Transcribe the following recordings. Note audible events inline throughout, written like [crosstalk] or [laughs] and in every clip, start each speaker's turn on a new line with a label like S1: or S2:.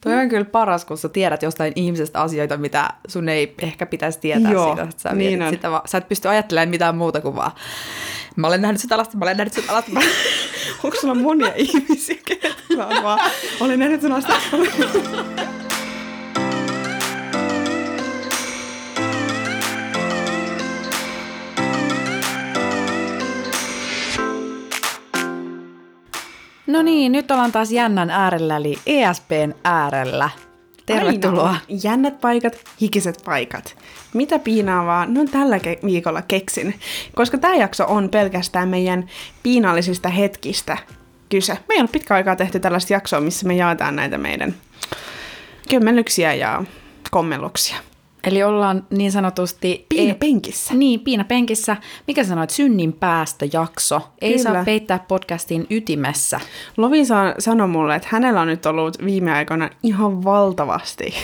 S1: Toi on kyllä paras, kun sä tiedät jostain ihmisestä asioita, mitä sun ei ehkä pitäisi tietää
S2: Joo,
S1: siitä, että sä,
S2: niin on.
S1: sitä. Sä et pysty ajattelemaan mitään muuta kuin vaan, mä olen nähnyt sitä alasta, mä olen nähnyt sitä alasta.
S2: Onko sulla monia ihmisiä, kenet mä oon vaan, olen nähnyt sellaista...
S1: No niin, nyt ollaan taas jännän äärellä, eli ESPn äärellä. Tervetuloa.
S2: Aina Jännät paikat, hikiset paikat. Mitä piinaavaa? No tällä ke- viikolla keksin. Koska tämä jakso on pelkästään meidän piinallisista hetkistä kyse. Me ei ole pitkä aikaa tehty tällaista jaksoa, missä me jaetaan näitä meidän kömmellyksiä ja kommelluksia.
S1: Eli ollaan niin sanotusti...
S2: Piina penkissä.
S1: Niin, Piina penkissä. Mikä sanoit? Synnin päästöjakso. Ei
S2: Kyllä.
S1: saa peittää podcastin ytimessä.
S2: Lovi sa- sanoi mulle, että hänellä on nyt ollut viime aikoina ihan valtavasti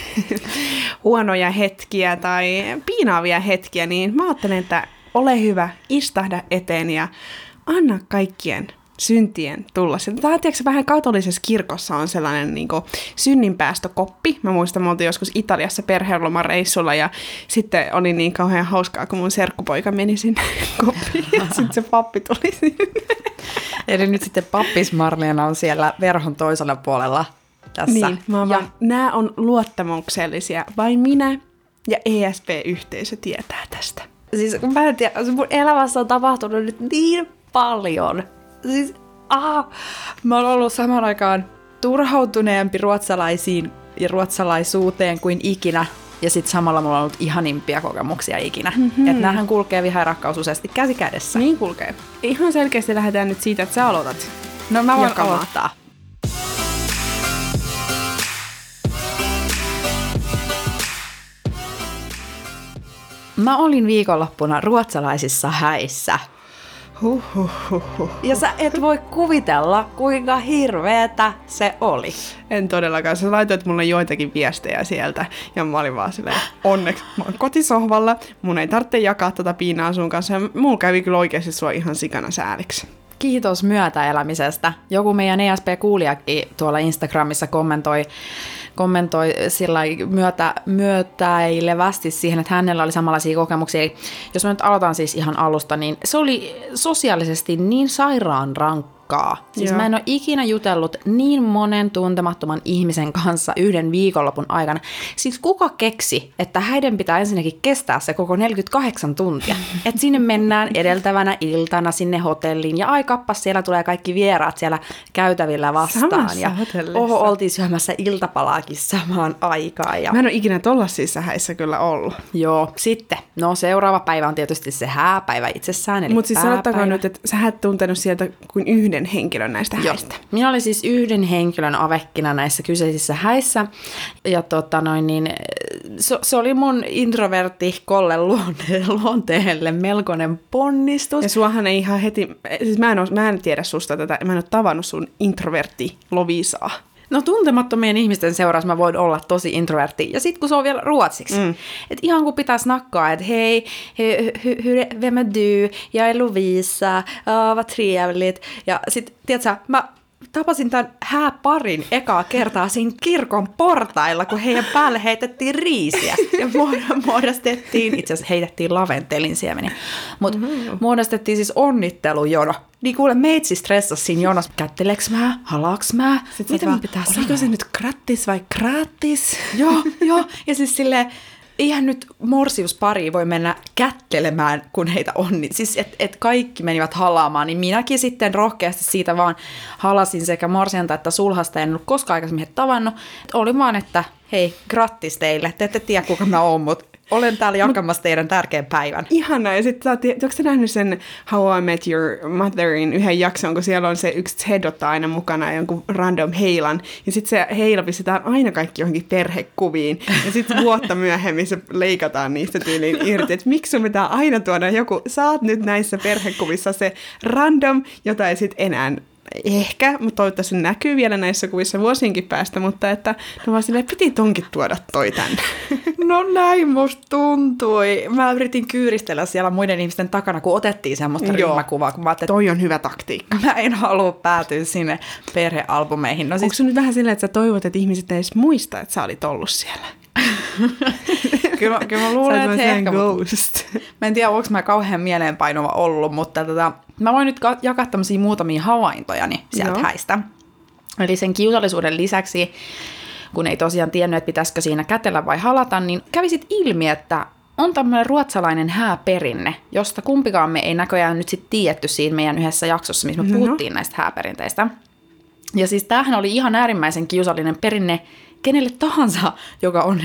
S2: [laughs] huonoja hetkiä tai piinaavia hetkiä, niin mä ajattelen, että ole hyvä, istahda eteen ja anna kaikkien syntien tulla. Tämä on tiedätkö, vähän katolisessa kirkossa on sellainen niin kuin, synninpäästökoppi. Mä muistan, me oltiin joskus Italiassa perhelomareissulla ja sitten oli niin kauhean hauskaa, kun mun serkkupoika meni sinne [laughs] koppiin ja sitten se pappi tuli sinne.
S1: Eli nyt sitten pappis Marleena on siellä verhon toisella puolella tässä.
S2: Niin, mä
S1: ja
S2: vaan, nämä on luottamuksellisia. Vain minä ja ESP-yhteisö tietää tästä.
S1: siis kun mä en tiedä, mun elämässä on tapahtunut nyt niin paljon. Siis, ah, mä oon ollut saman aikaan turhautuneempi ruotsalaisiin ja ruotsalaisuuteen kuin ikinä. Ja sitten samalla mulla on ollut ihanimpia kokemuksia ikinä. Mm-hmm. Että näähän kulkee viha ja rakkaus useasti käsi kädessä.
S2: Niin kulkee. Ihan selkeästi lähdetään nyt siitä, että sä aloitat.
S1: No mä voin aloittaa. Mä olin viikonloppuna ruotsalaisissa häissä. Ja sä et voi kuvitella, kuinka hirveetä se oli.
S2: En todellakaan. Sä laitoit mulle joitakin viestejä sieltä. Ja mä olin vaan silleen, onneksi mä oon kotisohvalla. Mun ei tarvitse jakaa tätä piinaa sun kanssa. Ja mulla kävi kyllä oikeasti sua ihan sikana sääliksi.
S1: Kiitos myötäelämisestä. Joku meidän ESP-kuulijakin tuolla Instagramissa kommentoi, kommentoi sillä myötä, myötäilevästi siihen, että hänellä oli samanlaisia kokemuksia. Eli jos mä nyt aloitan siis ihan alusta, niin se oli sosiaalisesti niin sairaan rankkaa. Siis
S2: Joo.
S1: mä en ole ikinä jutellut niin monen tuntemattoman ihmisen kanssa yhden viikonlopun aikana. Siis kuka keksi, että häiden pitää ensinnäkin kestää se koko 48 tuntia? [laughs] Että sinne mennään edeltävänä iltana sinne hotelliin ja ai kappas, siellä tulee kaikki vieraat siellä käytävillä vastaan.
S2: Samassa
S1: ja
S2: hotellissa.
S1: oho, oltiin syömässä iltapalaakin samaan aikaan. Ja
S2: Mä en ole ikinä tollaisissa häissä kyllä ollut.
S1: Joo, sitten. No seuraava päivä on tietysti se hääpäivä itsessään, eli
S2: Mutta siis sanottakoon nyt, että sä et tuntenut sieltä kuin yhden henkilön näistä
S1: Joo.
S2: häistä.
S1: Minä olin siis yhden henkilön avekkina näissä kyseisissä häissä. Ja tota noin, niin, se, se oli mun introvertti kolle luonte, luonteelle melkoinen ponnistus.
S2: Ja suahan ei ihan heti, siis mä en, oo, mä en tiedä susta tätä, mä en ole tavannut sun introvertti Lovisaa.
S1: No tuntemattomien ihmisten seurassa mä voin olla tosi introvertti. Ja sit kun se on vielä ruotsiksi. Mm. Et ihan kun pitäisi nakkaa, että hei, hy, vem är du? Jag är Lovisa, uh, vad trevligt. Ja sit, tiedätkö, mä tapasin tämän hääparin ekaa kertaa siinä kirkon portailla, kun heidän päälle heitettiin riisiä. Ja [laughs] muod- muodostettiin, itse asiassa heitettiin laventelin siemeni, mutta mm-hmm. muodostettiin siis onnittelujono. Niin kuule, meitsi stressasi siinä jonossa. Kätteleks mä? Halaks mä?
S2: Sitten
S1: Mitä
S2: vaan,
S1: pitää
S2: Oliko
S1: sanoa?
S2: se nyt grattis vai gratis?
S1: Joo, joo. Ja siis silleen, eihän nyt morsiuspari voi mennä kättelemään, kun heitä on. Niin Siis, että et kaikki menivät halaamaan, niin minäkin sitten rohkeasti siitä vaan halasin sekä morsianta että sulhasta. En ollut koskaan aikaisemmin tavannut. Oli vaan, että hei, grattis teille. Te ette tiedä, kuka mä oon, mutta olen täällä jakamassa teidän tärkeän päivän.
S2: Ihana, ja sitten onko sä nähnyt sen How I Met Your Motherin yhden jakson, kun siellä on se yksi Ted ottaa aina mukana jonkun random heilan, ja sitten se heila pistetään aina kaikki johonkin perhekuviin, ja sitten vuotta [laughs] myöhemmin se leikataan niistä tyyliin irti, että miksi sun pitää aina tuoda joku, saat nyt näissä perhekuvissa se random, jota ei sitten enää ehkä, mutta toivottavasti se näkyy vielä näissä kuvissa vuosienkin päästä, mutta että ne vaan silleen, piti tonkin tuoda toi tänne. [laughs]
S1: No näin musta tuntui. Mä yritin kyyristellä siellä muiden ihmisten takana, kun otettiin semmoista
S2: Joo.
S1: ryhmäkuvaa, kun mä ajattelin,
S2: Toi on hyvä taktiikka.
S1: että [laughs] mä en halua päätyä sinne perhealbumeihin. No
S2: Onko
S1: siis
S2: se nyt vähän silleen, että sä toivot, että ihmiset edes muista, että sä olit ollut siellä?
S1: Kyllä, mä- kyllä mä luulen, että ehkä...
S2: sellainen ghost.
S1: Mä en tiedä, onko mä kauhean mieleenpainuva ollut, mutta tota, mä voin nyt ka- jakaa tämmöisiä muutamia havaintojani sieltä
S2: Joo.
S1: häistä. Eli sen kiusallisuuden lisäksi, kun ei tosiaan tiennyt, että pitäisikö siinä kätellä vai halata, niin kävi sit ilmi, että on tämmöinen ruotsalainen hääperinne, josta kumpikaan me ei näköjään nyt sitten tietty siinä meidän yhdessä jaksossa, missä me
S2: No.
S1: puhuttiin näistä hääperinteistä. Ja siis tämähän oli ihan äärimmäisen kiusallinen perinne kenelle tahansa, joka on,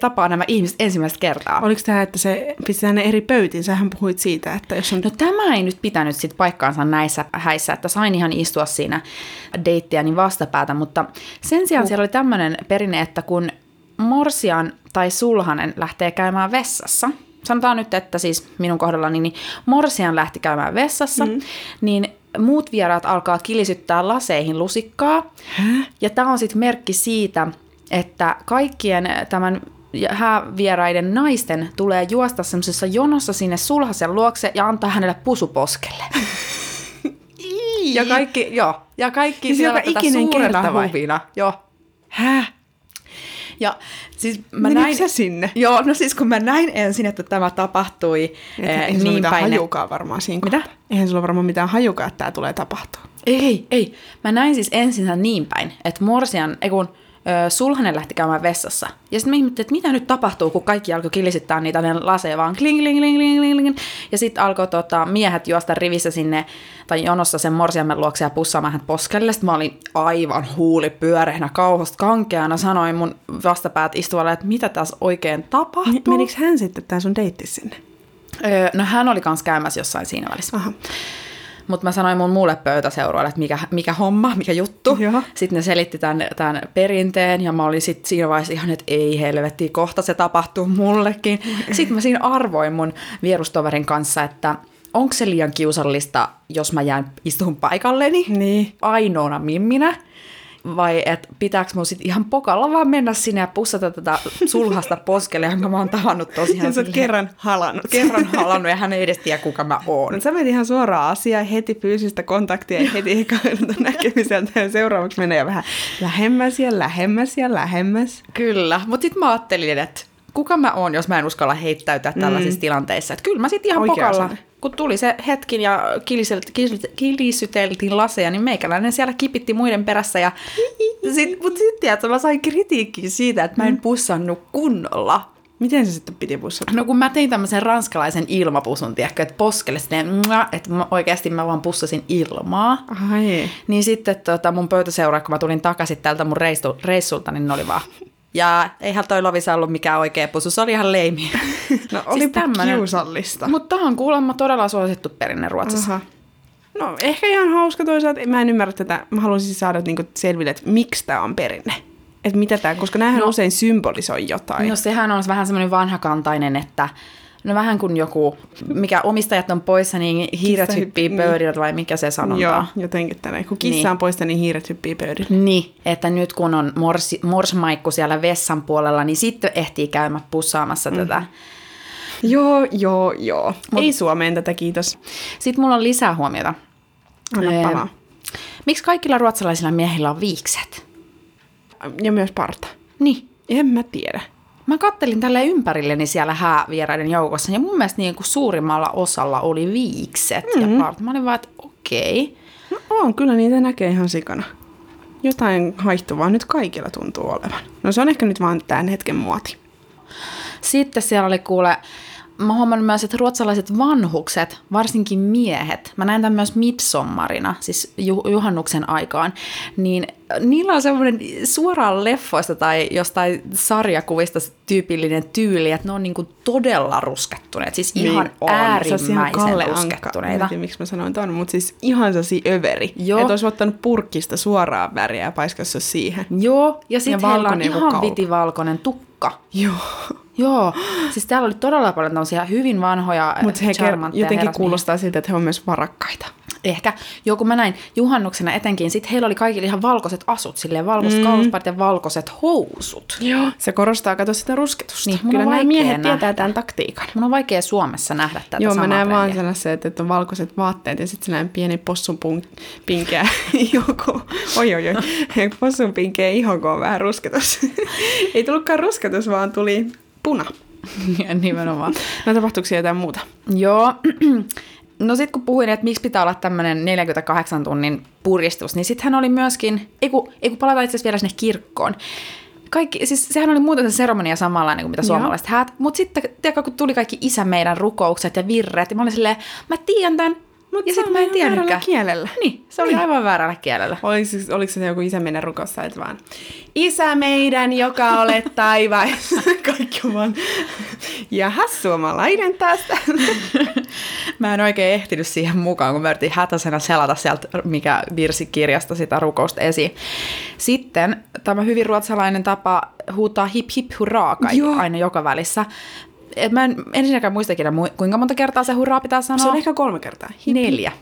S1: tapaa nämä ihmiset ensimmäistä kertaa.
S2: Oliko tämä, että se pistetään ne eri pöytiin? Sähän puhuit siitä, että jos on...
S1: No tämä ei nyt pitänyt sit paikkaansa näissä häissä, että sain ihan istua siinä deittiäni vastapäätä, mutta sen sijaan siellä oli tämmöinen perinne, että kun morsian tai sulhanen lähtee käymään vessassa, sanotaan nyt, että siis minun kohdallani niin morsian lähti käymään vessassa, mm. niin muut vieraat alkaa kilisyttää laseihin lusikkaa.
S2: Häh?
S1: Ja tämä on sitten merkki siitä, että kaikkien tämän häävieraiden naisten tulee juosta semmoisessa jonossa sinne sulhasen luokse ja antaa hänelle pusuposkelle. [laughs] ja kaikki, joo, ja kaikki
S2: Siis
S1: siellä
S2: joka
S1: tätä
S2: ikinen
S1: suurena
S2: kerta
S1: huvina. Joo.
S2: Häh?
S1: Ja siis mä
S2: Menikö
S1: näin...
S2: sä sinne?
S1: Joo, no siis kun mä näin ensin, että tämä tapahtui
S2: Eihän
S1: eh,
S2: ei
S1: niin päin...
S2: hajukaan varmaan siinä
S1: Mitä?
S2: kohtaa. Eihän sulla varmaan mitään hajukaan, että tämä tulee tapahtua.
S1: Ei, ei. Mä näin siis ensin niin päin, että Morsian, ei kun Sulhanen lähti käymään vessassa. Ja sitten mä ihmettelin, että mitä nyt tapahtuu, kun kaikki alkoi kilisittää niitä ne laseja vaan kling, kling, kling, kling, kling, kling. Ja sitten alkoi tota, miehet juosta rivissä sinne, tai jonossa sen morsiamen luokse ja pussaamaan hän poskelle. Sitten mä olin aivan huuli pyöreänä kauhosta kankeana. Sanoin mun vastapäät istuvalle, että mitä tässä oikein tapahtuu.
S2: Me- Menikö hän sitten tämä sun deitti sinne?
S1: Öö, no hän oli kans käymässä jossain siinä välissä.
S2: Aha.
S1: Mutta mä sanoin mun muulle pöytäseuroille, että mikä, mikä homma, mikä juttu.
S2: Joo.
S1: Sitten ne selitti tämän, tämän perinteen ja mä olin sit siinä vaiheessa ihan, että ei helvetti, kohta se tapahtuu mullekin. Sitten mä siinä arvoin mun vierustoverin kanssa, että onko se liian kiusallista, jos mä jään istuun paikalleni
S2: Niin.
S1: ainoana mimminä. Vai että pitääkö mun sit ihan pokalla vaan mennä sinne ja pussata tätä sulhasta poskelle, jonka mä oon tavannut tosiaan
S2: sä kerran halannut.
S1: kerran halannut ja hän ei edes tiedä, kuka mä oon.
S2: No, sä menit ihan suoraan asiaan, heti fyysistä kontaktia ja heti ekailta näkemiseltä ja seuraavaksi menee vähän lähemmäs ja lähemmäs ja lähemmäs.
S1: Kyllä, mutta sitten mä ajattelin, että kuka mä oon, jos mä en uskalla heittäytyä tällaisissa mm. tilanteissa. Että kyllä mä sitten ihan
S2: Oikea
S1: pokalla,
S2: asenne.
S1: kun tuli se hetkin ja kilisyteltiin laseja, niin meikäläinen siellä kipitti muiden perässä. Ja [laughs] sit, mutta sitten tiedätkö, mä sain kritiikkiä siitä, että mä en pussannut kunnolla.
S2: Miten se sitten piti pussata?
S1: No kun mä tein tämmöisen ranskalaisen ilmapusun, tiedätkö, että poskelle sitten, mua, että mä, oikeasti mä vaan pussasin ilmaa.
S2: Ai.
S1: Niin sitten tota, mun pöytäseura, kun mä tulin takaisin tältä mun reissu, reissulta, niin ne oli vaan. Ja eihän toi Lovisa ollut mikään oikea pusu, se oli ihan leimi. [laughs]
S2: No olipa kiusallista.
S1: Mutta tämä on kuulemma todella suosittu perinne Ruotsissa.
S2: Aha. No ehkä ihan hauska toisaalta. Mä en ymmärrä tätä. Mä haluaisin saada niinku selville, että miksi tämä on perinne. Että mitä tämä, koska näähän
S1: No.
S2: usein symbolisoi jotain.
S1: No sehän on vähän semmoinen vanhakantainen, että no vähän kuin joku, mikä omistajat on poissa, niin hiiret
S2: Kissa
S1: hyppii pöydillä vai mikä se sanonta
S2: Joo, jotenkin tällä. Kun kissa
S1: Niin.
S2: on poista, niin hiiret hyppii pöydillä.
S1: Niin, että nyt kun on morsi, morsmaikku siellä vessan puolella, niin sitten ehtii käymään pussaamassa mm. tätä.
S2: Joo, joo, joo. Mut... Ei Suomeen tätä, kiitos.
S1: Sitten mulla on lisää huomiota.
S2: Anna
S1: Ee,
S2: palaa.
S1: Miksi kaikilla ruotsalaisilla miehillä on viikset?
S2: Ja myös parta.
S1: Niin.
S2: En mä tiedä.
S1: Mä kattelin tälle ympärilleni siellä häävieraiden joukossa, ja mun mielestä niin kuin suurimmalla osalla oli viikset mm-hmm. ja part. Mä olin vaan, että okei.
S2: No on, kyllä niitä näkee ihan sikana. Jotain haihtuvaa nyt kaikilla tuntuu olevan. No se on ehkä nyt vaan tämän hetken muoti.
S1: Sitten siellä oli kuule, mä huomannut myös, että ruotsalaiset vanhukset, varsinkin miehet, mä näin tämän myös midsommarina, siis ju- juhannuksen aikaan, niin niillä on semmoinen suoraan leffoista tai jostain sarjakuvista tyypillinen tyyli, että ne on niinku todella ruskettuneet, siis ihan
S2: Niin on. Se ihan
S1: äärimmäisen
S2: Kalle Ankka. Mä
S1: ruskettuneita.
S2: en tiedä, miksi mä sanoin ton, mutta siis ihan sellaisia överi.
S1: Joo.
S2: Että olisi ottanut purkkista suoraan väriä ja paiskassa siihen.
S1: Joo, ja sitten heillä on ihan vitivalkoinen tukka.
S2: Joo.
S1: Joo, siis täällä oli todella paljon tämmöisiä hyvin vanhoja
S2: Mutta he ker- jotenkin kuulostaa siltä, että he on myös varakkaita.
S1: Ehkä. Joku mä näin juhannuksena etenkin, sit heillä oli kaikilla ihan valkoiset asut, silleen valkoiset mm. kaulusparit ja valkoiset housut.
S2: Joo. Se korostaa, kato sitä rusketusta.
S1: Niin,
S2: Kyllä
S1: on
S2: nämä
S1: vaikea
S2: miehet
S1: nähdä.
S2: tietää tämän taktiikan.
S1: Mun on vaikea Suomessa nähdä tätä
S2: Joo, mä näen vaan
S1: trendiä.
S2: sellaiset, että on valkoiset vaatteet ja sitten sellainen pieni possun pinkeä [laughs] joku. Oi, oi, oi. [laughs] Possun pinkeä kun on vähän rusketus. [laughs] Ei tullutkaan rusketus, vaan tuli puna. [laughs]
S1: Ja Nimenomaan.
S2: No tapahtuuko siellä jotain muuta?
S1: Joo. [clears throat] No sitten kun puhuin, että miksi pitää olla tämmöinen 48 tunnin puristus, niin sitten hän oli myöskin, ei kun, ei kun palataan itse asiassa vielä sinne kirkkoon. Kaikki, siis sehän oli muuten se seremonia samanlainen kuin mitä
S2: Joo.
S1: suomalaiset häät, mutta sitten tiedätkö, kun tuli kaikki isä meidän rukoukset ja virreet, ja mä olin silleen, mä tiedän tämän,
S2: Mut
S1: ja sitten mä en tiennytkään.
S2: kielellä.
S1: Niin, se oli aivan väärällä kielellä.
S2: Oliko, oliko se joku isä meidän rukossa, että vaan Isä meidän, joka olet taivaissa. [laughs] Kaikki on vaan, jahas, suomalainen tästä. [laughs]
S1: Mä en oikein ehtinyt siihen mukaan, kun mä yritin hätäisenä selata sieltä, mikä virsikirjasta sitä rukousta esiin. Sitten tämä hyvin ruotsalainen tapa huutaa hip hip hurraa kaikki, aina joka välissä. Et Mä en ensinnäkään muista ikinä, kuinka monta kertaa se hurraa pitää sanoa.
S2: Se on ehkä kolme kertaa. Hip,
S1: neljä.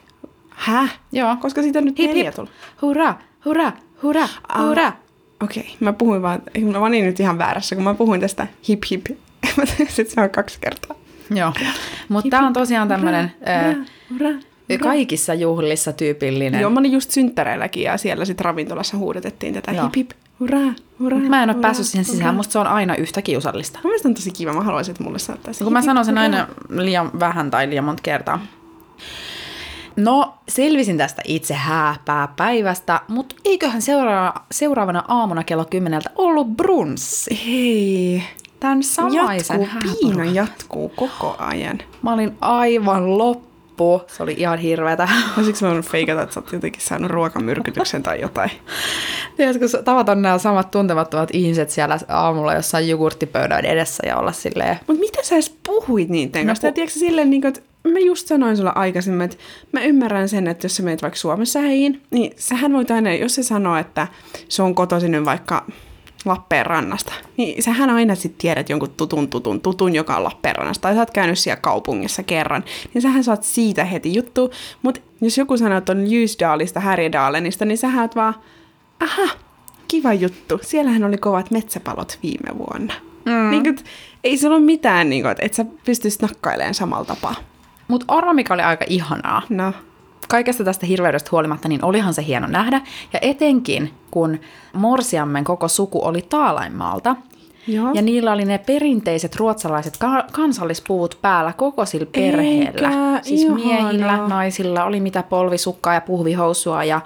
S2: Häh?
S1: Joo.
S2: Koska siitä on nyt
S1: Hip
S2: neljä tullut.
S1: hurraa, hurraa, hurraa, hurraa.
S2: Okei, okay. mä puhuin vaan, mä olin nyt ihan väärässä, kun mä puhuin tästä hip hip. [laughs] Että se on kaksi kertaa.
S1: Joo. Mutta tämä on tosiaan tämmöinen
S2: Hurraa, hurraa, hurraa.
S1: Kaikissa juhlissa tyypillinen.
S2: Joo, mä olin just synttäreilläkin ja siellä sitten ravintolassa huudetettiin tätä
S1: Joo.
S2: hip hip, hurraa, hurraa.
S1: Mä en ole
S2: hurraa,
S1: päässyt siihen sisään,
S2: hurraa.
S1: musta se on aina yhtä kiusallista.
S2: Mun mielestä on tosi kiva, mä haluaisin, että mulle saattaisi.
S1: Kun mä sanon sen aina liian vähän tai liian monta kertaa. No, selvisin tästä itse hääpää päivästä, mutta eiköhän seuraavana, seuraavana aamuna kello kymmeneltä ollut brunssi.
S2: Hei,
S1: Tämän samaisen
S2: jatkuu, piina jatkuu koko ajan.
S1: Mä olin aivan loppu. Se oli ihan hirveetä.
S2: Olisiko mä voinut feikata, että sä oot jotenkin saanut ruokamyrkytyksen tai jotain?
S1: Tiedätkö, kun tavataan nämä samat tuntemattomat ihmiset siellä aamulla jossain jogurttipöydän edessä ja olla silleen,
S2: Mutta mitä sä edes puhuit niiden
S1: No
S2: kanssa? No,
S1: pu-
S2: Tiedätkö silleen, niin kuin, että mä just sanoin sulle aikaisemmin, että mä ymmärrän sen, että jos sä meet vaikka Suomessa heihin, niin sähän voit aina, jos se sanoo, että se on kotoisin nyt vaikka Lappeenrannasta, niin sähän aina sitten tiedät jonkun tutun tutun tutun, joka on Lappeenrannasta, tai sä oot käynyt siellä kaupungissa kerran, niin sähän saat siitä heti juttu, mutta jos joku sanoo, että on Ljusdalista, Härjedaalenista, niin sähän oot vaan, aha, kiva juttu, siellähän oli kovat metsäpalot viime vuonna. Mm. Niin kuin, ei se ole mitään, niin kuin, että et sä pystyisit nakkailemaan samalla tapaa.
S1: mutta arva mikä oli aika ihanaa.
S2: No,
S1: kaikesta tästä hirveydestä huolimatta, niin olihan se hieno nähdä. Ja etenkin, kun Morsiammen koko suku oli Taalainmaalta,
S2: Joo.
S1: ja niillä oli ne perinteiset ruotsalaiset ka- kansallispuvut päällä koko sillä perheellä.
S2: Eikä,
S1: siis
S2: ihanaa.
S1: miehillä, naisilla oli mitä polvisukkaa ja puhvihousua ja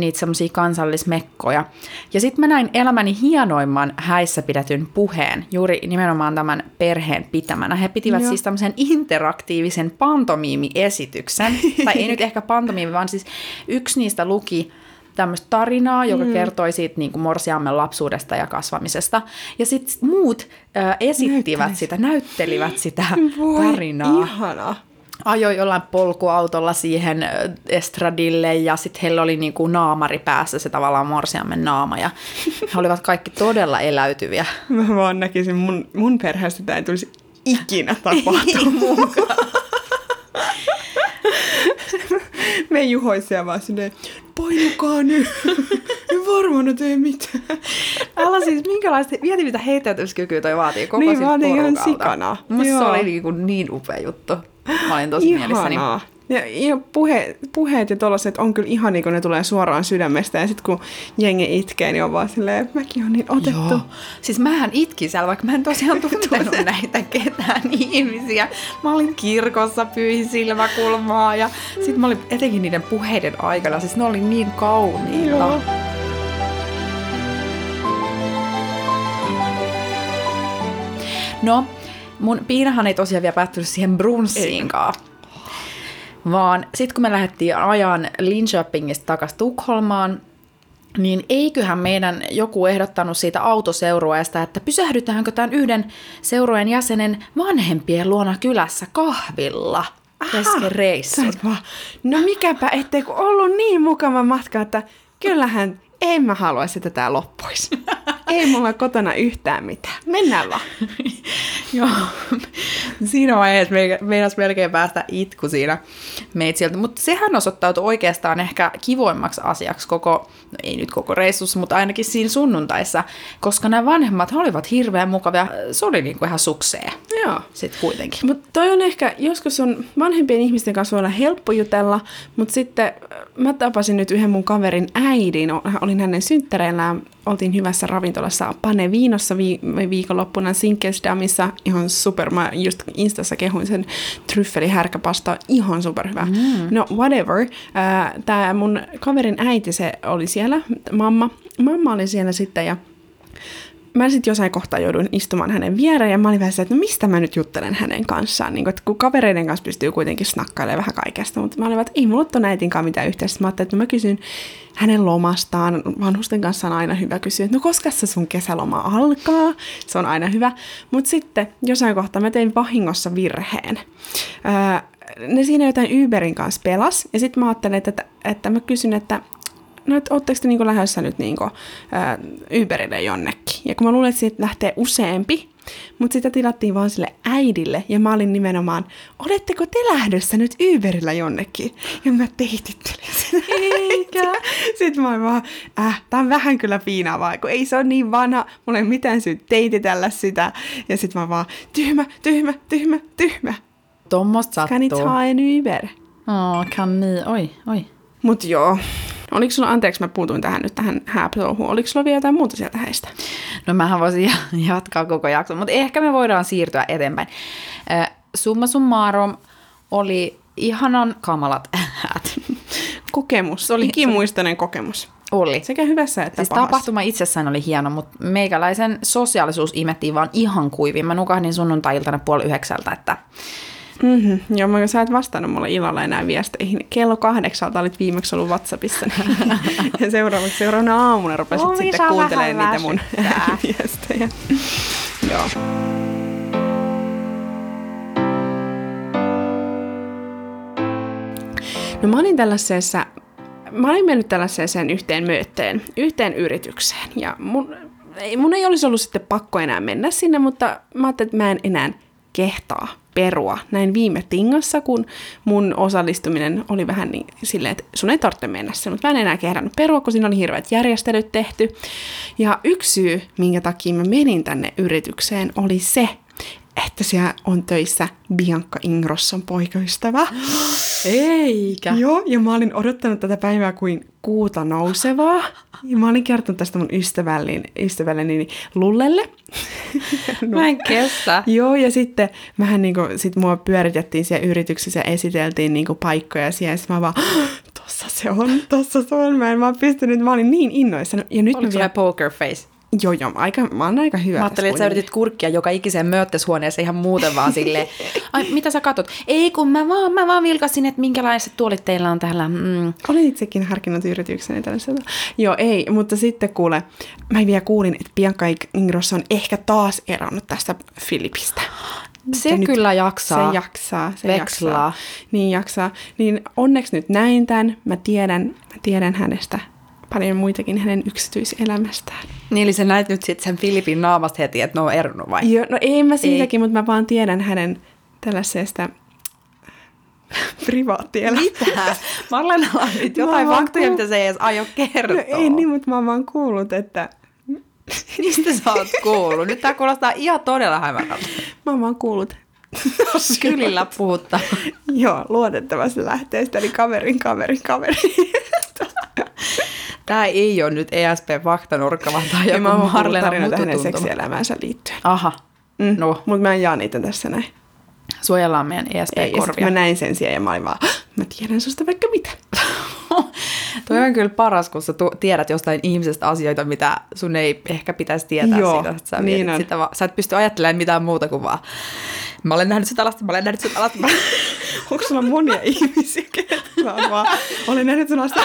S1: niitä semmoisia kansallismekkoja. Ja sitten mä näin elämäni hienoimman häissä pidetyn puheen, juuri nimenomaan tämän perheen pitämänä. He pitivät
S2: Joo.
S1: siis tämmöisen interaktiivisen pantomiimiesityksen, [laughs] tai ei nyt ehkä pantomiimi, vaan siis yksi niistä luki tämmöistä tarinaa, joka mm. kertoi siitä niin kuin morsiammen lapsuudesta ja kasvamisesta. Ja sitten muut ö, esittivät
S2: Näyttelis.
S1: sitä, näyttelivät sitä
S2: voi
S1: tarinaa
S2: ihana.
S1: Ajoi jollain polkuautolla siihen estradille ja sitten heillä oli niinku naamari päässä, se tavallaan morsiamen naama ja he olivat kaikki todella eläytyviä.
S2: Mä vaan näkisin, mun, mun perheestä tämä ei tulisi ikinä tapahtumaan. Me juhoisia vaan silleen, painukaa nyt. En varmana tee mitään.
S1: Älä siis, minkälaista, mieti mitä heittäytymiskykyä toi vaatii koko
S2: Niin,
S1: siltä
S2: vaatii ihan sikana.
S1: Musta se oli niinku niin upea juttu. Mä olin tosi mielissäni.
S2: Ihanaa. Ja, ja puhe, puheet ja tollaset on kyllä ihania, kun ne tulee suoraan sydämestä. Ja sitten kun jengi itkee, niin on vaan silleen, mäkin on niin otettu.
S1: Joo. Siis mähän itkin siellä, vaikka mä en tosiaan tuntenut [laughs] näitä ketään ihmisiä. Mä olin kirkossa, pyyhin silmäkulmaa ja sit mä olin etenkin niiden puheiden aikana, siis ne oli niin kauniita.
S2: Joo.
S1: No, mun piinahan ei tosiaan vielä päättynyt siihen brunssiinkaan. Vaan sitten kun me lähdettiin ajan Linköpingistä takaisin Tukholmaan, niin eiköhän meidän joku ehdottanut siitä autoseurueesta, että pysähdytäänkö tämän yhden seurueen jäsenen vanhempien luona kylässä kahvilla kesken reissun.
S2: No mikäpä ettei kun ollut niin mukava matka, että kyllähän en mä haluaisi, että tää loppuisi. [laughs] Ei mulla kotona yhtään mitään. Mennään vaan. [laughs]
S1: Joo. Siinä vaiheessa me- meinas melkein päästä itku siinä meitsiltä. Mutta sehän osoittautui oikeastaan ehkä kivoimmaksi asiaksi koko, no ei nyt koko reissussa, mutta ainakin siinä sunnuntaissa, koska nämä vanhemmat he olivat hirveän mukavia. Se oli niinku ihan suksee
S2: Joo.
S1: sitten kuitenkin.
S2: Mutta toi on ehkä, joskus on vanhempien ihmisten kanssa olla helppo jutella, mutta sitten äh, mä tapasin nyt yhden mun kaverin äidin, olin hänen synttäreillään, oltiin hyvässä ravintolassa Pane Viinossa vi- viikonloppuna Sinkelsdamissa, ihan super, mä just Instassa kehuin sen tryffelihärkäpasta, ihan superhyvä. Mm. No whatever, tää mun kaverin äiti se oli siellä, mamma, mamma oli siellä sitten ja mä sitten jossain kohtaa jouduin istumaan hänen viereen ja mä olin vähän se, että no mistä mä nyt juttelen hänen kanssaan. Niin kun, että kun kavereiden kanssa pystyy kuitenkin snakkailemaan vähän kaikesta, mutta mä olin että ei mulla ole äitinkaan mitään yhteistä. Mä ajattelin, että mä kysyn hänen lomastaan. Vanhusten kanssa on aina hyvä kysyä, että no koska se sun kesäloma alkaa. Se on aina hyvä. Mutta sitten jossain kohtaa mä tein vahingossa virheen. Öö, ne siinä jotain Uberin kanssa pelas ja sitten mä ajattelin, että, että mä kysyn, että no, että ootteko te niinku lähdössä nyt niinku, ää, Uberille jonnekin? Ja kun mä luulen, että siitä lähtee useampi, mutta sitä tilattiin vaan sille äidille, ja mä olin nimenomaan, oletteko te lähdössä nyt Uberillä jonnekin? Ja mä teitittelin sitä. Eikä. Sitten mä olin vaan, äh, tää on vähän kyllä piinaavaa, kun ei se ole niin vanha, mulla ei ole mitään syytä teititellä sitä. Ja sitten mä vaan, tyhmä, tyhmä, tyhmä, tyhmä.
S1: Tuommoista
S2: Kan ni
S1: sattuu.
S2: ta en Uber?
S1: Oh, kan ni, oi, oi.
S2: Mut joo. Oliko sulla, anteeksi mä puutuin tähän nyt tähän hääptouhuun, oliko sulla vielä jotain muuta sieltä häistä?
S1: No mähän voisin ja- jatkaa koko jakson, mutta ehkä me voidaan siirtyä eteenpäin. Äh, Summa summarum oli ihanan kamalat häät.
S2: Kokemus,
S1: Se oli-
S2: ikimuistainen kokemus.
S1: Oli.
S2: Sekä hyvässä että
S1: Siis
S2: pahassa.
S1: tapahtuma itsessään oli hieno, mutta meikäläisen sosiaalisuus imettiin vaan ihan kuivin. Mä nukahdin sunnuntai-iltana puoli yhdeksältä, että
S2: Mm-hmm. Joo, mä, sä et vastannut mulle illalla enää viesteihin. Kello kahdeksalta olit viimeksi ollut Whatsappissa. Niin. [laughs] ja seuraavaksi seuraavana aamuna rupesit
S1: Oli
S2: sitten kuuntelemaan niitä mun [laughs] viestejä. Joo. No mä olin tällaisessa, mä olin mennyt tällaiseen yhteen möötteen, yhteen yritykseen. Ja mun, ei, mun ei olisi ollut sitten pakko enää mennä sinne, mutta mä ajattelin, että mä en enää kehtaa perua näin viime tingassa, kun mun osallistuminen oli vähän niin silleen, että sun ei tarvitse mennä sinne, mutta mä en enää kehdannut perua, kun siinä oli hirveät järjestelyt tehty. Ja yksi syy, minkä takia mä menin tänne yritykseen, oli se, että siellä on töissä Bianca Ingrosson poikaystävä.
S1: eikä.
S2: Joo, ja mä olin odottanut tätä päivää kuin kuuta nousevaa. Ja mä olin kertonut tästä mun ystävälleni, ystävälleni Lullelle. [laughs]
S1: Mä en kestä.
S2: Joo, ja sitten vähän niinku, sit mua pyöritettiin siellä yrityksessä ja esiteltiin niinku paikkoja siellä. Ja mä vaan, tossa se on, tossa se on. Mä en vaan pystynyt, mä olin niin innoissani. Ja nyt
S1: Oliko
S2: mä vielä,
S1: poker face?
S2: Joo joo, mä, aika, mä oon aika hyvä
S1: Mä ajattelin, että sä yritit kurkkia joka ikiseen möötteshuoneeseen ihan muuten vaan silleen. Ai, mitä sä katot? Ei, kun mä vaan, mä vaan vilkasin, että minkälaiset tuolit teillä on täällä. Mm.
S2: Olin itsekin harkinnut yritykseni tällaisella. Joo, ei, mutta sitten kuule, mä vielä kuulin, että Bianca Ingros on ehkä taas eronnut tästä Filipistä.
S1: Se
S2: Ja
S1: kyllä jaksaa.
S2: Se jaksaa, se
S1: Vekslaa.
S2: jaksaa. Niin jaksaa. Niin onneksi nyt näin tämän. Mä tiedän, mä tiedän hänestä paljon muitakin hänen yksityiselämästään.
S1: Niin, eli sä näit nyt sitten sen Filipin naamasta heti, että ne on eronnut vai?
S2: Joo, no ei mä siitäkin, mutta mä vaan tiedän hänen tällaisesta privaattielämästä.
S1: Mitä? Marlenalla on nyt jotain faktoja,
S2: kuul-
S1: mitä se ei edes aio kertoa.
S2: No ei niin, mutta mä oon vaan kuullut, että
S1: Mistä sä oot kuullut? Nyt tää kuulostaa ihan todella hämärältä.
S2: mä oon vaan kuullut.
S1: Kylillä [laughs] puhuttaa.
S2: Joo, luotettavasti lähteestä, eli kaverin, kaverin, kaveri. [laughs]
S1: Tää ei ole nyt ESP-faktanurkka, vaan tää on
S2: Ja
S1: joku
S2: mä tarinoita hänen seksielämäänsä liittyen.
S1: Aha.
S2: Mm.
S1: No,
S2: Mutta mä en jaa niitä tässä näin.
S1: suojellaan meidän
S2: Ei,
S1: ESP-korvia.
S2: mä näin sen siellä ja mä olin vaan, "Hah, mä tiedän susta vaikka mitä. [laughs]
S1: Toi on kyllä paras, kun sä tu- tiedät jostain ihmisestä asioita, mitä sun ei ehkä pitäisi tietää
S2: Joo,
S1: siitä. Että sä,
S2: niin on.
S1: sitä vaan. sä et pysty ajattelemaan mitään muuta kuin vaan, mä olen nähnyt sitä lasta, mä olen nähnyt sitä lasta. [laughs]
S2: Onko sulla monia ihmisiä, ketä vaan, olen nähnyt sun lasta.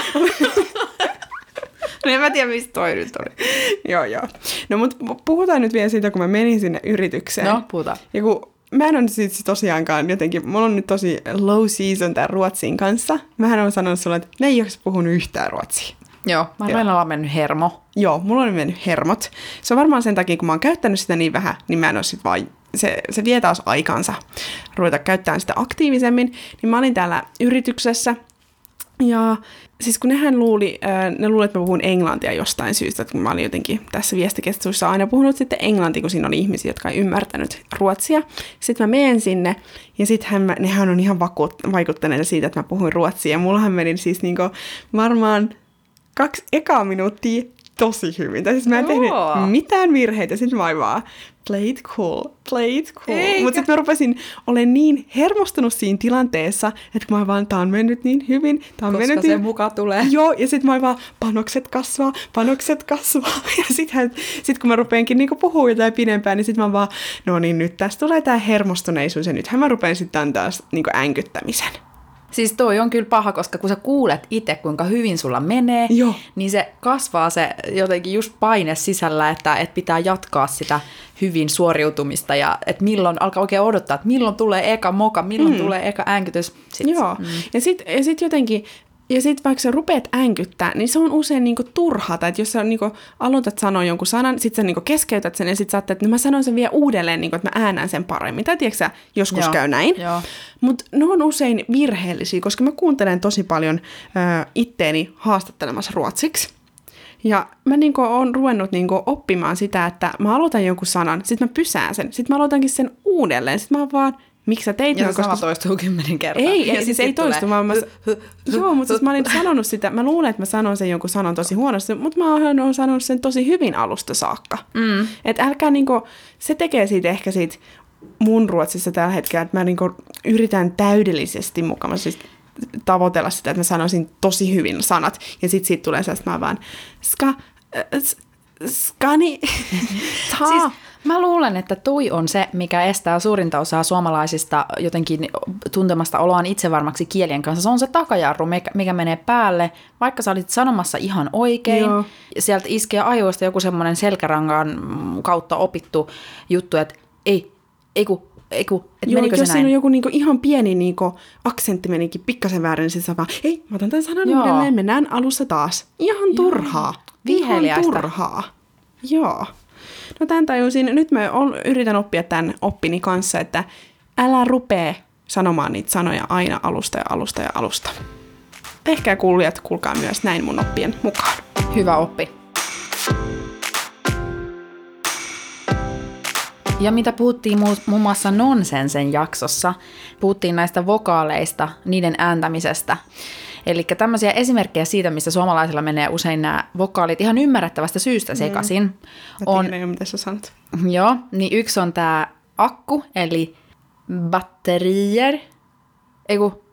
S1: No en mä tiedä, mistä toi nyt oli.
S2: joo, joo. No mut puhutaan nyt vielä siitä, kun mä menin sinne yritykseen.
S1: No, puhutaan.
S2: Ja kun mä en ole siis tosiaankaan jotenkin, mulla on nyt tosi low season tämän ruotsin kanssa. Mähän olen sanonut sulle, että me ei olisi puhunut yhtään ruotsia.
S1: Joo, Marlenalla on mennyt hermo.
S2: Joo, mulla on mennyt hermot. Se on varmaan sen takia, kun mä oon käyttänyt sitä niin vähän, niin mä en ole sit vaan se, se vie taas aikansa ruveta käyttämään sitä aktiivisemmin, niin mä olin täällä yrityksessä ja siis kun nehän luuli, ne luuli, että mä puhun englantia jostain syystä, että mä olin jotenkin tässä viestikeskustelussa aina puhunut sitten englantia, kun siinä oli ihmisiä, jotka ei ymmärtänyt ruotsia. Sitten mä menen sinne ja sitten nehän on ihan vakuut- vaikuttaneita siitä, että mä puhuin ruotsia. Ja mullahan meni siis niinku varmaan kaksi ekaa minuuttia tosi hyvin. Tai siis mä en tehnyt mitään virheitä, sitten mä vaan play it cool, play it cool. Mutta sitten mä rupesin olen niin hermostunut siinä tilanteessa, että mä vaan, tää on mennyt niin hyvin, tää on
S1: Koska
S2: mennyt
S1: se
S2: niin...
S1: muka tulee.
S2: Joo, ja sitten mä vaan, panokset kasvaa, panokset kasvaa. [laughs] Ja sitten sit kun mä rupeenkin niinku puhua jotain pidempään, niin sitten mä vaan, no niin, nyt tästä tulee tää hermostuneisuus, ja nythän mä rupean sitten taas niinku änkyttämisen.
S1: Siis toi on kyllä paha, koska kun sä kuulet itse, kuinka hyvin sulla menee,
S2: Joo.
S1: niin se kasvaa se jotenkin just paine sisällä, että, että pitää jatkaa sitä hyvin suoriutumista ja että milloin alkaa oikein odottaa, että milloin tulee eka moka, milloin mm. tulee eka änkytys.
S2: Sit, Joo, mm. ja sitten ja sit jotenkin ja sitten vaikka sä rupeat änkyttää, niin se on usein niinku turhata, että jos sä niinku aloitat sanoa jonkun sanan, sit sä niinku keskeytät sen ja sit sä ajattelet, että no mä sanon sen vielä uudelleen, niinku, että mä äänän sen paremmin. Tai tiedätkö sä, joskus
S1: Joo,
S2: käy näin. Mutta ne on usein virheellisiä, koska mä kuuntelen tosi paljon ö, itteeni haastattelemassa ruotsiksi. Ja mä niinku oon ruvennut niinku oppimaan sitä, että mä aloitan jonkun sanan, sit mä pysään sen, sit mä aloitankin sen uudelleen, sit mä oon vaan, miksi sä teit
S1: Ja
S2: noin,
S1: se sama toistuu kymmenen kertaa.
S2: ei,
S1: Ja
S2: ei siis ei toistu, vaan mä... [laughs] Joo, mutta siis mä olin sanonut sitä, mä luulen, että mä sanon sen jonkun sanon tosi huonosti, mutta mä oon sanonut sen tosi hyvin alusta saakka. Mm. Että älkää niinku, se tekee siitä ehkä siitä mun ruotsissa tällä hetkellä, että mä niinku yritän täydellisesti mukaan siis tavoitella sitä, että mä sanoisin tosi hyvin sanat, ja sit siitä tulee sellaista, että mä vaan, ska, äh, skani, ta.
S1: Siis mä luulen, että toi on se, mikä estää suurinta osaa suomalaisista jotenkin tuntemasta oloaan itsevarmaksi kielien kanssa. Se on se takajarru, mikä, mikä menee päälle, vaikka sä olit sanomassa ihan oikein.
S2: Joo.
S1: Sieltä iskee ajoista joku semmoinen selkärangan kautta opittu juttu, että ei, ei ku, ei ku, että
S2: Joo,
S1: menikö
S2: jos
S1: se
S2: siinä
S1: näin?
S2: on joku niinku ihan pieni niinku aksentti menikin pikkasen väärin, niin sä vaan, hei, mä otan tämän sanan
S1: Joo.
S2: uudelleen, mennään alussa taas. Ihan turhaa. Ihan
S1: Viheliäistä.
S2: turhaa. Joo. No tämän tajusin, nyt mä yritän oppia tämän oppini kanssa, että älä rupee sanomaan niitä sanoja aina alusta ja alusta ja alusta. Tehkää kuulijat, kuulkaa myös näin mun oppien mukaan.
S1: Hyvä oppi. Ja mitä puhuttiin mu- muun muassa Nonsensen jaksossa, puhuttiin näistä vokaaleista, niiden ääntämisestä. Eli tämmöisiä esimerkkejä siitä, missä suomalaisilla menee usein nämä vokaalit ihan ymmärrettävästä syystä sekaisin.
S2: Mä
S1: On,
S2: tiedän jo, mitä sä sanot. [laughs]
S1: joo, niin yksi on tämä akku, eli batterier. Eiku,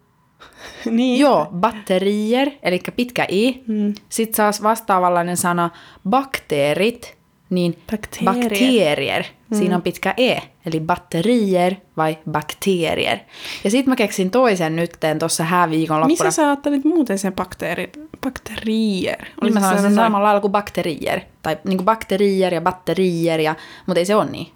S1: [laughs]
S2: niin.
S1: Joo, batterier, eli pitkä i. Mm. Sitten saas vastaavanlainen sana bakteerit, niin
S2: Bakterier.
S1: bakterier. Siinä on pitkä e, eli batterier vai bakterier. Ja sitten mä keksin toisen nytten tuossa hääviikonloppuna.
S2: Missä sä ajattelit muuten sen bakteeri, bakterier?
S1: Niin mä sanoin sen samalla lailla kuin bakterier. Tai niin kuin bakterier ja batterier, ja, mutta ei se ole niin.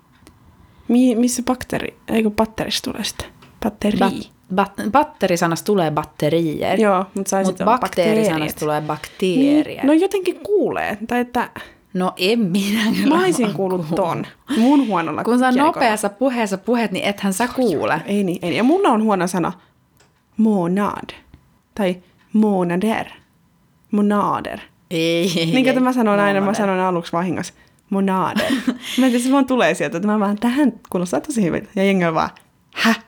S2: Mi- missä bakteri, eikö batterista tulee sitten? Batteri.
S1: Bat, bat, batterisanasta tulee batterier,
S2: Joo, mutta sitten
S1: bakteerisanasta tulee bakteerier.
S2: Niin, no jotenkin kuulee, tai että
S1: No en minä kyllä
S2: mä olisin kuullut ton. Mun huonolla
S1: Kun sä nopeassa puheessa puhet, niin ethän sä kuule.
S2: Ei niin, ei niin. Ja mulla on huono sana månad. Tai månader. Monader.
S1: Ei, ei,
S2: Niin kuin mä sanon aina, mä
S1: Monader.
S2: sanon aluksi vahingossa monader. [laughs] mä en tiedä, se vaan tulee sieltä, että mä vaan, tähän kuulostaa tosi hyvin. Ja jengi vaan, häh?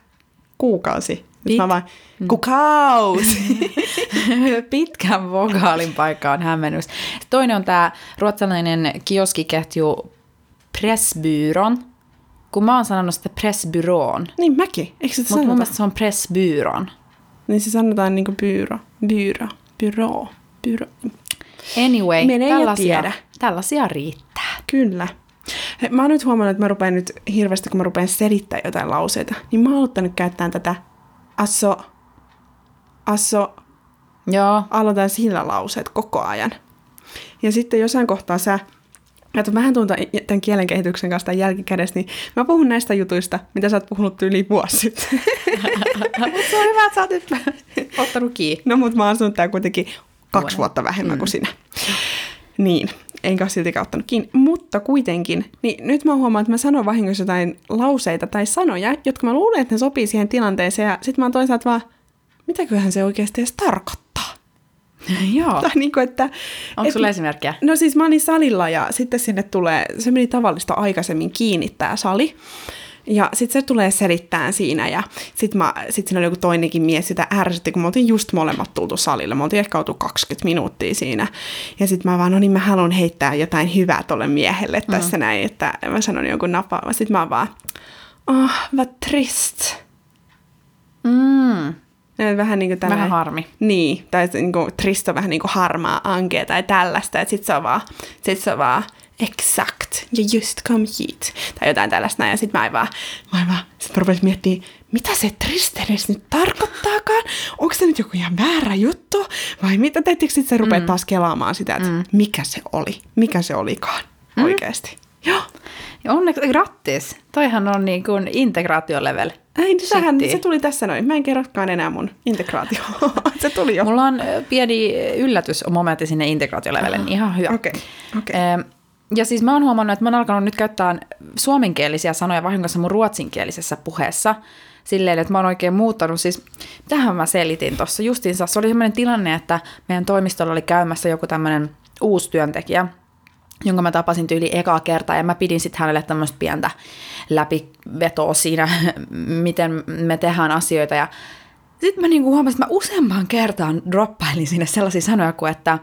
S2: Kuukausi.
S1: Pit-
S2: mä vaan, kuukausi. [laughs]
S1: Pitkän vokaalin paikka on hämmennys. Toinen on tämä ruotsalainen kioskiketju Pressbyrån. Kun mä oon sanonut sitä Pressbyrån,
S2: niin mäkin. Eikö se
S1: mutta mun mielestä se on Pressbyrån.
S2: Niin se sanotaan niinku byro. Byro. Byro. Byro.
S1: Anyway,
S2: Mene
S1: tällaisia,
S2: tiedä.
S1: tällaisia riittää.
S2: Kyllä. He, Mä oon nyt huomannut, että mä rupean nyt hirveästi, kun mä rupean selittämään jotain lauseita, niin mä oon aloittanut käyttää tätä asso, asso,
S1: Joo,
S2: aloitan sillä lauseet koko ajan. Ja sitten jossain kohtaa sä, että mähän tuun tämän tämän kielen kehityksen kanssa tämän jälkikädessä, niin mä puhun näistä jutuista, mitä sä oot puhunut yli vuosi sitten. [laughs]
S1: mutta se on hyvä, että sä oot nyt ottanut kiinni.
S2: No, mutta mä oon asunut tää kuitenkin kaksi
S1: Vuoden.
S2: vuotta vähemmän mm. kuin sinä. Niin. Enkä ole siltikään ottanut kiinni. Mutta kuitenkin, niin nyt mä huomaan, että mä sanon vahingossa jotain lauseita tai sanoja, jotka mä luulen, että ne sopii siihen tilanteeseen. Ja sit mä oon toisaalta vaan, mitäköhän se oikeasti edes tarkoittaa? [laughs]
S1: Joo.
S2: Tai niin kuin, että...
S1: Onko
S2: et-
S1: sulla esimerkkejä?
S2: No siis mä olin salilla ja sitten sinne tulee, se meni tavallista aikaisemmin kiinni tää sali. Ja sitten se tulee selittää siinä ja sitten sit siinä oli joku toinenkin mies sitä ärsytti, kun me oltiin just molemmat tultu salille. Me oltiin ehkä oltu 20 minuuttia siinä. Ja sitten mä vaan, no niin mä haluan heittää jotain hyvää tolle miehelle tässä näin, että mä sanon jonkun napaava. Sitten mä vaan, oh, vad trist.
S1: Mm.
S2: Vähän niin kuin tällainen,
S1: Vähän harmi.
S2: Niin, tai niin kuin, trist on vähän niin kuin harmaa ankea tai tällaista, että sit se on vaan, sit se on vaan exact, ja just come heat, tai jotain tällaista näin, ja sit mä en vaan, mä en vaan, sit mä rupesin miettimään, mitä se trist edes nyt tarkoittaakaan, onko se nyt joku ihan väärä juttu, vai mitä, teettekö sit sä rupeat mm. taas kelaamaan sitä, että mm. mikä se oli, mikä se olikaan mm. oikeasti. Joo.
S1: Ja onneksi grattis. Toihan on niin kuin integraatiolevel.
S2: Ei, niin sehän, se tuli tässä noin. Mä en kerrokaan enää mun integraatio. [laughs] se tuli jo.
S1: Mulla on pieni yllätysmomentti sinne integraatiolevelle, niin ihan hyvä.
S2: Okei, okei.
S1: Ö, Ja siis mä oon huomannut, että mä oon alkanut nyt käyttää suomenkielisiä sanoja vahingossa mun ruotsinkielisessä puheessa. Silleen, että mä oon oikein muuttanut. Siis, tähän mä selitin tuossa justiinsa. Se oli sellainen tilanne, että meidän toimistolla oli käymässä joku tämmöinen uusi työntekijä, jonka mä tapasin tyyli ekaa kertaa, ja mä pidin sitten hänelle tämmöistä pientä läpivetoa siinä, [laughs] miten me tehdään asioita, ja sitten mä niinku huomasin, että mä useampaan kertaan droppailin sinne sellaisia sanoja kuin, että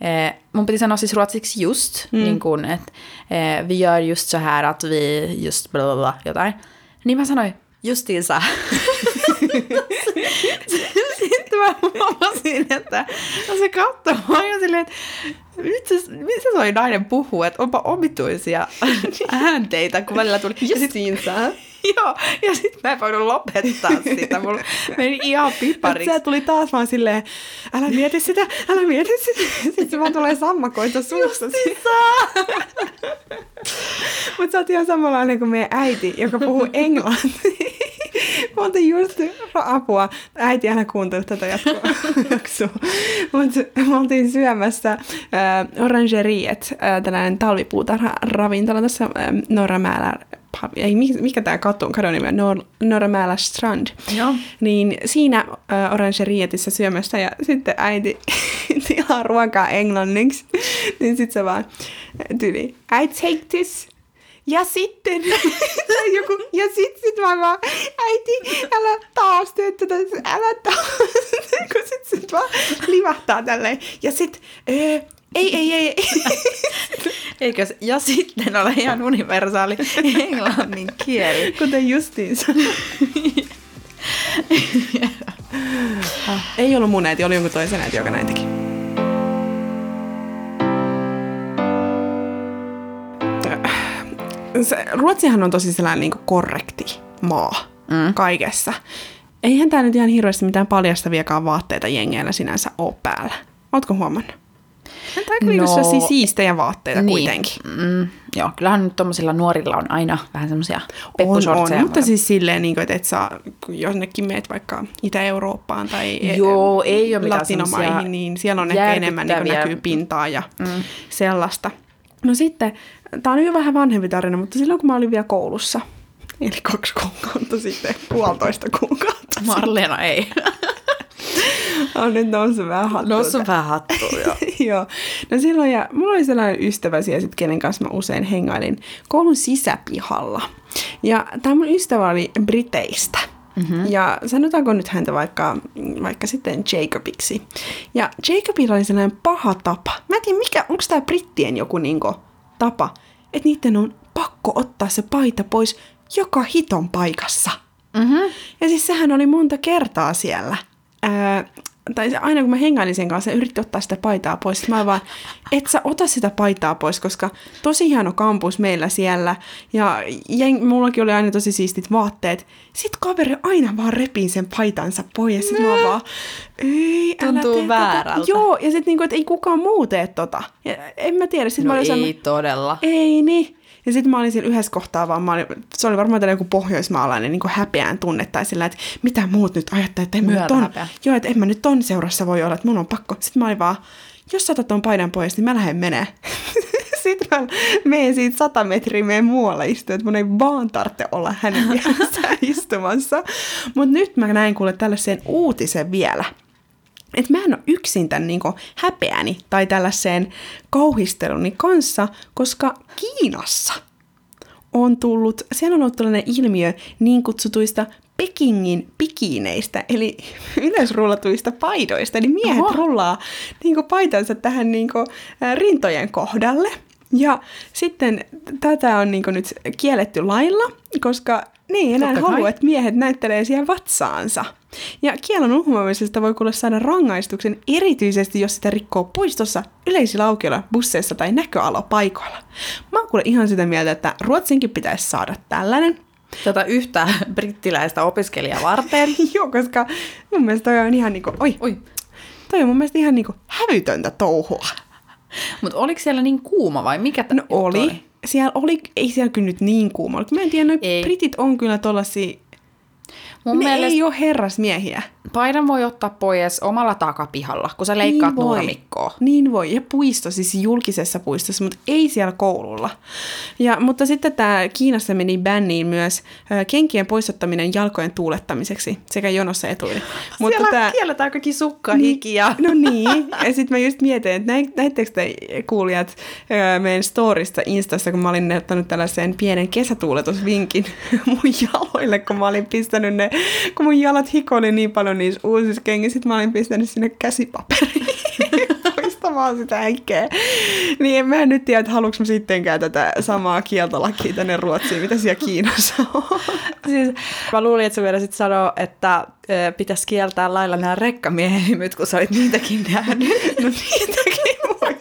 S1: eh, sanoa siis ruotsiksi just, mm. niin kuin, että eh, vi gör just så här, att vi just bla bla bla, jotain. Niin mä sanoin justiinsa. Sitten mä huomasin, että no se katsoi mua ja silleen, että se, missä toi nainen puhuu, että onpa omituisia äänteitä, kun välillä tuli.
S2: Justiinsa. [laughs]
S1: Joo, ja sitten mä en voinut lopettaa sitä. Mulla meni ihan pipariksi.
S2: Se tuli taas vaan silleen, älä mieti sitä, älä mieti sitä. [laughs] Sitten se vaan tulee sammakoita suusta. [laughs] Mutta sä oot ihan samanlainen kuin meidän äiti, joka puhuu englantia. Mä oltiin just apua. Äiti, älä kuuntele tätä jatkoa. Mutta me oltiin syömässä äh, Orangeriet, äh, tällainen talvipuutarha-ravintola tässä äh, Norramäellä ei, mi- mikä tämä katu, kadon nimi on, Nor- Strand.
S1: Joo.
S2: Niin siinä äh, Orangerietissä syömässä ja sitten äiti [laughs] tilaa ruokaa englanniksi. [laughs] niin sitten se vaan tyli, I take this. Ja sitten, [laughs] joku, ja sitten sit mä vaan, äiti, älä taas tee tätä, älä taas, kun sit, sit vaan livahtaa tälleen. Ja sit, öö, ei, ei, ei, ei. [laughs]
S1: Eikö se, ja sitten ole ihan universaali englannin kieli.
S2: Kuten justiinsa. ei ollut mun äiti, oli jonkun toisen äiti, joka näin teki. Se, Ruotsihan on tosi sellainen niin korrekti maa mm. kaikessa. Eihän tää nyt ihan hirveästi mitään paljastaviakaan vaatteita jengeillä sinänsä ole päällä. Ootko huomannut? Tämä on
S1: No,
S2: no, siistejä vaatteita niin. kuitenkin.
S1: Mm, joo, kyllähän nyt tuommoisilla nuorilla on aina vähän semmoisia
S2: On, on,
S1: peppusortseja.
S2: mutta siis silleen, niin kuin, että et saa, kun jonnekin meet vaikka Itä-Eurooppaan tai
S1: Joo, ei ole
S2: Latinomaihin, niin siellä on ehkä enemmän niin näkyy pintaa ja mm. sellaista. No sitten, tämä on jo vähän vanhempi tarina, mutta silloin kun mä olin vielä koulussa, eli kaksi kuukautta sitten, puolitoista kuukautta.
S1: Marleena ei.
S2: On nyt noussut vähän hattuun.
S1: Noussut vähän hattuun, joo. [laughs]
S2: Joo. No silloin, ja mulla oli sellainen ystävä siellä, sit, kenen kanssa mä usein hengailin koulun sisäpihalla. Ja tämä mun ystävä oli Briteistä. Mm-hmm. Ja sanotaanko nyt häntä vaikka, vaikka sitten Jacobiksi. Ja Jacobilla oli sellainen paha tapa. Mä en tiedä, mikä, onko tämä brittien joku niinku tapa, että niiden on pakko ottaa se paita pois joka hiton paikassa.
S1: Mm-hmm.
S2: Ja siis sehän oli monta kertaa siellä. Ää, tai se, aina kun mä hengailin sen kanssa, se yritti ottaa sitä paitaa pois. Sitten mä vaan, et sä ota sitä paitaa pois, koska tosi hieno kampus meillä siellä. Ja jeng, mullakin oli aina tosi siistit vaatteet. Sitten kaveri aina vaan repii sen paitansa pois. Ja sitten mä vaan, ei, älä
S1: Tuntuu
S2: tee tätä."
S1: väärältä.
S2: Joo, ja sitten niinku, että ei kukaan muu tee tota. Ja en mä tiedä. Sit
S1: No
S2: mä
S1: ei
S2: sellainen-
S1: todella.
S2: ei niin. Ja sitten mä olin siinä yhdessä kohtaa vaan, mä olin, se oli varmaan tällainen joku pohjoismaalainen niin häpeän tunne tai sillä, että mitä muut nyt ajattelee, että en mä nyt joo, että en mä nyt ton seurassa voi olla, että mun on pakko. Sitten mä olin vaan, jos sä otat ton paidan pois, niin mä lähden menee. [laughs] Sitten mä menen siitä sata metriä meidän muualle istua, että mun ei vaan tarvitse olla hänen [laughs] istumassa. Mutta nyt mä näin kuule tällaisen uutisen vielä. Että mä en ole yksin tämän niin häpeäni tai tällaiseen kauhisteluni kanssa, koska Kiinassa on tullut, siellä on ollut tällainen ilmiö niin kutsutuista Pekingin pikineistä, eli [laughs] yleisrullatuista paidoista. Eli miehet Oho. rullaa niin paitansa tähän niin kuin, rintojen kohdalle. Ja sitten tätä on niin nyt kielletty lailla, koska ei enää halua, että miehet näyttelee siihen vatsaansa. Ja kielon uhmaamisesta voi kuulla saada rangaistuksen erityisesti, jos sitä rikkoo puistossa, yleisillä aukioilla, busseissa tai näköalopaikoilla. Mä oon kuule ihan sitä mieltä, että Ruotsinkin pitäisi saada tällainen.
S1: Tätä yhtä [laughs] brittiläistä opiskelijaa varten. [laughs]
S2: Joo, koska mun mielestä toi on ihan niinku, oi, oi. Toi on mun mielestä ihan niinku hävytöntä touhua.
S1: Mutta oliko siellä niin kuuma vai mikä
S2: No oli. oli. Siellä oli, ei siellä kyllä nyt niin kuuma. Mä en tiedä, britit on kyllä tollasia Mun ne mielestä... ei ole herrasmiehiä
S1: paidan voi ottaa pois omalla takapihalla, kun sä leikkaat niin nurmikkoa.
S2: Niin voi, ja puisto, siis julkisessa puistossa, mutta ei siellä koululla. Ja, mutta sitten tämä Kiinassa meni bänniin myös kenkien poistottaminen jalkojen tuulettamiseksi sekä jonossa etuille.
S1: Mutta siellä tää... kielletään kaikki sukka, niin, hiki ja... [laughs]
S2: No niin, ja sitten mä just mietin, että näittekö te kuulijat meidän storista Instassa, kun mä olin ottanut tällaisen pienen kesätuuletusvinkin [laughs] mun jaloille, kun mä olin pistänyt ne, [laughs] kun mun jalat hikoili niin paljon, niissä uusissa kengissä, sit mä olin pistänyt sinne käsipaperiin [laughs] poistamaan sitä henkeä. Niin en mä nyt tiedä, että haluanko mä sittenkään tätä samaa kieltolakia tänne Ruotsiin, mitä siellä Kiinassa on. [laughs]
S1: siis mä luulin, että sä vielä sit sanoo, että pitäisi kieltää lailla nämä rekkamiehen kun sä olit niitäkin nähnyt.
S2: no niitäkin vois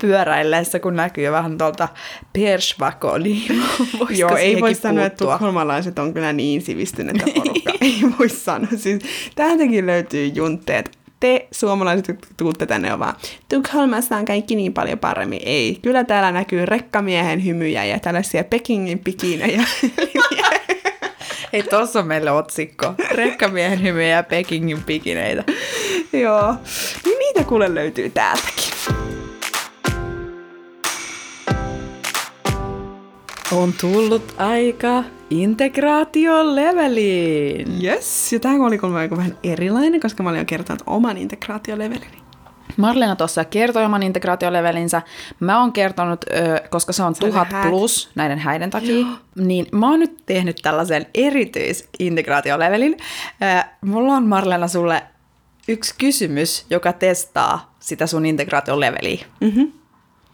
S1: pyöräillessä, kun näkyy vähän tuolta persvako, niin
S2: Joo, ei voi sanoa, että tukholmalaiset on kyllä niin sivistyneitä [laughs] porukka. ei voi sanoa. Siis, täältäkin löytyy juntteet. Te suomalaiset, jotka tuutte tänne, on vaan Tukholmassa on kaikki niin paljon paremmin. Ei, kyllä täällä näkyy rekkamiehen hymyjä ja tällaisia Pekingin pikinejä. [laughs]
S1: Ei, tossa on meille otsikko. Rekkamiehen hymyjä ja Pekingin pikineitä.
S2: Joo, niin niitä kuule löytyy täältäkin.
S1: On tullut aika integraatioleveliin.
S2: Yes, ja tämä oli kuulemma vähän erilainen, koska mä olin jo kertonut oman integraatiolevelini.
S1: Marlena tuossa kertoi oman integraatiolevelinsä. Mä oon kertonut, koska se on se tuhat plus näiden häiden takia, Joo. niin mä oon nyt tehnyt tällaisen erityisintegraatiolevelin. Mulla on Marlena sulle yksi kysymys, joka testaa sitä sun integraatioleveliä. Mm-hmm.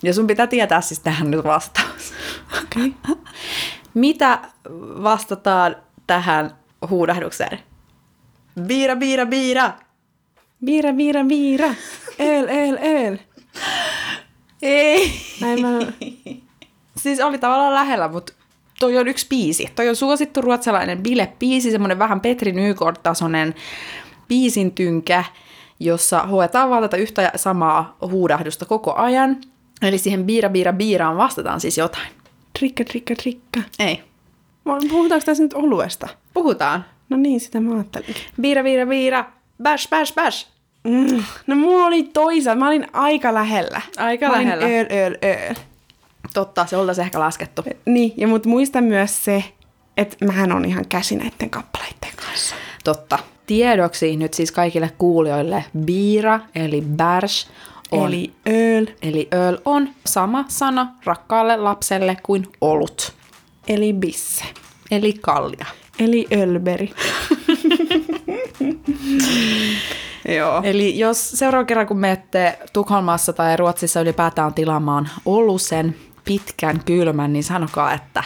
S1: Ja sun pitää tietää siis tähän nyt vastaus.
S2: Okay.
S1: Mitä vastataan tähän huudahdukseen? Biira, biira, biira.
S2: Biira, biira, biira. El, el, el.
S1: Ei.
S2: Näin mä...
S1: siis oli tavallaan lähellä, mutta toi on yksi biisi. Toi on suosittu ruotsalainen bile-biisi, semmoinen vähän Petri Nykort-tasoinen biisin tynkä, jossa hoetaan vaan tätä yhtä samaa huudahdusta koko ajan. Eli siihen biira, biira, biiraan vastataan siis jotain.
S2: Trikka, trikka, trikka.
S1: Ei.
S2: Puhutaanko tässä nyt oluesta?
S1: Puhutaan.
S2: No niin, sitä mä ajattelin.
S1: Biira, biira, biira. Bash, bash, bash.
S2: Mm. No mulla oli toisa. Mä olin aika lähellä.
S1: Aika
S2: mä
S1: lähellä.
S2: Olin öl, öl, öl.
S1: Totta, se oltaisi ehkä laskettu.
S2: Niin, ja mut muista myös se, että mähän on ihan käsi näiden kappaleiden kanssa.
S1: Totta. Tiedoksi nyt siis kaikille kuulijoille biira eli bärs
S2: on. Eli öl.
S1: Eli öl on sama sana rakkaalle lapselle kuin olut.
S2: Eli bisse.
S1: Eli kallia.
S2: Eli ölberi. [laughs]
S1: Joo. Eli jos seuraava kerran, kun menette Tukholmassa tai Ruotsissa ylipäätään tilaamaan olusen pitkän kylmän, niin sanokaa, että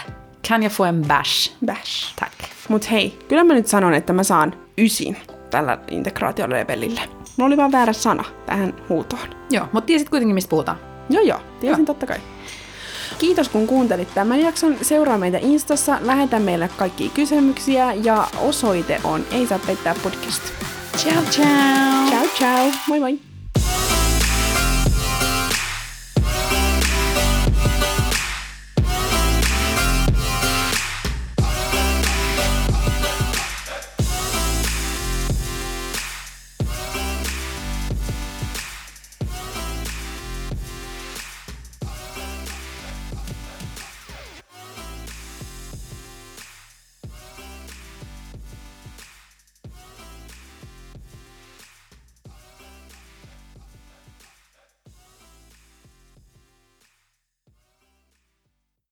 S1: can you få en bash?
S2: Bash.
S1: Tack.
S2: Mut hei, kyllä mä nyt sanon, että mä saan ysin tällä integraatiolevelillä. Mulla oli vaan väärä sana tähän huutoon.
S1: Joo, mutta tiesit kuitenkin, mistä puhutaan.
S2: Joo, joo. Tiesin joo. totta kai. Kiitos kun kuuntelit tämän jakson. Seuraa meitä Instassa, lähetä meille kaikki kysymyksiä ja osoite on Ei saa peittää podcast.
S1: Ciao ciao!
S2: Ciao ciao! Moi moi!